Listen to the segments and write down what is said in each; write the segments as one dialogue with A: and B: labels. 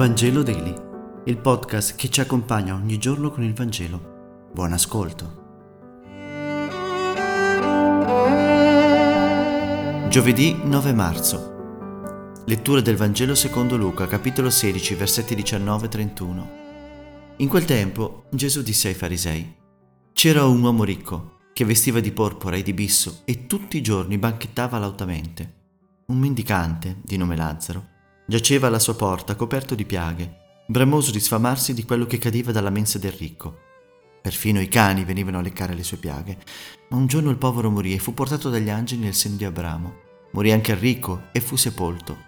A: Vangelo Daily, il podcast che ci accompagna ogni giorno con il Vangelo. Buon ascolto. Giovedì 9 marzo. Lettura del Vangelo secondo Luca, capitolo 16, versetti 19-31. In quel tempo Gesù disse ai farisei, C'era un uomo ricco che vestiva di porpora e di bisso e tutti i giorni banchettava lautamente. Un mendicante, di nome Lazzaro, Giaceva alla sua porta coperto di piaghe, bramoso di sfamarsi di quello che cadeva dalla mensa del ricco. Perfino i cani venivano a leccare le sue piaghe. Ma un giorno il povero morì e fu portato dagli angeli nel seno di Abramo. Morì anche il ricco e fu sepolto.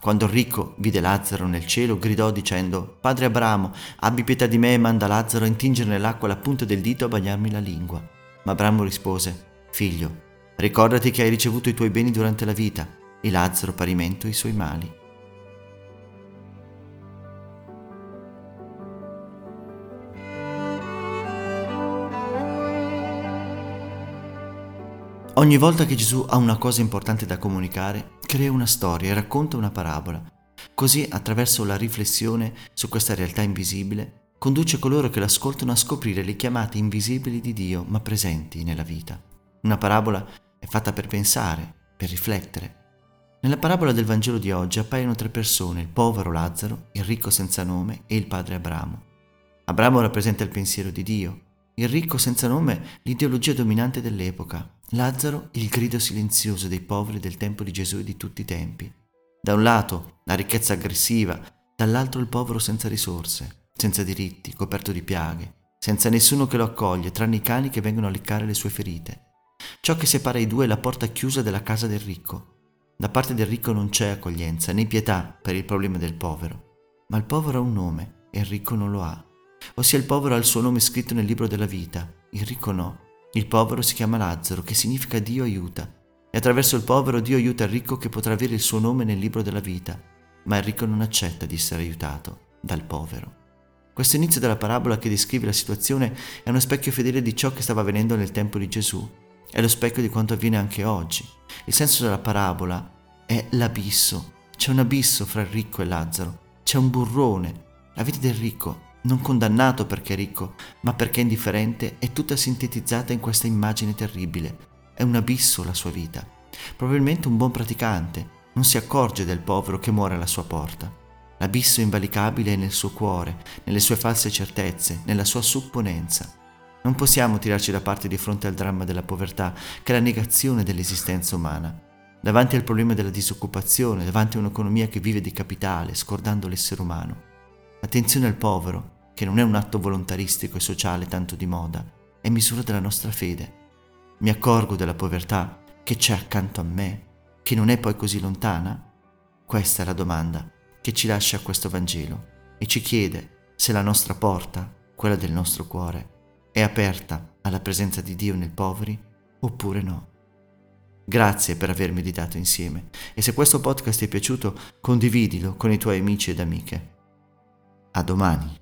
A: Quando il ricco vide Lazzaro nel cielo, gridò dicendo, Padre Abramo, abbi pietà di me e manda Lazzaro a intingere nell'acqua la punta del dito a bagnarmi la lingua. Ma Abramo rispose, Figlio, ricordati che hai ricevuto i tuoi beni durante la vita, e Lazzaro parimento i suoi mali. Ogni volta che Gesù ha una cosa importante da comunicare, crea una storia e racconta una parabola. Così, attraverso la riflessione su questa realtà invisibile, conduce coloro che l'ascoltano a scoprire le chiamate invisibili di Dio, ma presenti nella vita. Una parabola è fatta per pensare, per riflettere. Nella parabola del Vangelo di oggi appaiono tre persone, il povero Lazzaro, il ricco senza nome e il padre Abramo. Abramo rappresenta il pensiero di Dio, il ricco senza nome l'ideologia dominante dell'epoca, Lazzaro il grido silenzioso dei poveri del tempo di Gesù e di tutti i tempi. Da un lato la ricchezza aggressiva, dall'altro il povero senza risorse, senza diritti, coperto di piaghe, senza nessuno che lo accoglie, tranne i cani che vengono a leccare le sue ferite. Ciò che separa i due è la porta chiusa della casa del ricco. Da parte del ricco non c'è accoglienza né pietà per il problema del povero, ma il povero ha un nome e il ricco non lo ha ossia il povero ha il suo nome scritto nel libro della vita, il ricco no. Il povero si chiama Lazzaro, che significa Dio aiuta, e attraverso il povero Dio aiuta il ricco che potrà avere il suo nome nel libro della vita, ma il ricco non accetta di essere aiutato dal povero. Questo inizio della parabola che descrive la situazione è uno specchio fedele di ciò che stava avvenendo nel tempo di Gesù. È lo specchio di quanto avviene anche oggi. Il senso della parabola è l'abisso. C'è un abisso fra il ricco e Lazzaro. C'è un burrone. La vita del ricco non condannato perché è ricco, ma perché è indifferente, è tutta sintetizzata in questa immagine terribile. È un abisso la sua vita. Probabilmente un buon praticante non si accorge del povero che muore alla sua porta. L'abisso invalicabile è nel suo cuore, nelle sue false certezze, nella sua supponenza. Non possiamo tirarci da parte di fronte al dramma della povertà, che è la negazione dell'esistenza umana. Davanti al problema della disoccupazione, davanti a un'economia che vive di capitale, scordando l'essere umano. Attenzione al povero, che non è un atto volontaristico e sociale tanto di moda, è misura della nostra fede. Mi accorgo della povertà che c'è accanto a me, che non è poi così lontana? Questa è la domanda che ci lascia questo Vangelo e ci chiede se la nostra porta, quella del nostro cuore, è aperta alla presenza di Dio nel poveri oppure no. Grazie per aver meditato insieme e se questo podcast ti è piaciuto condividilo con i tuoi amici ed amiche. A domani.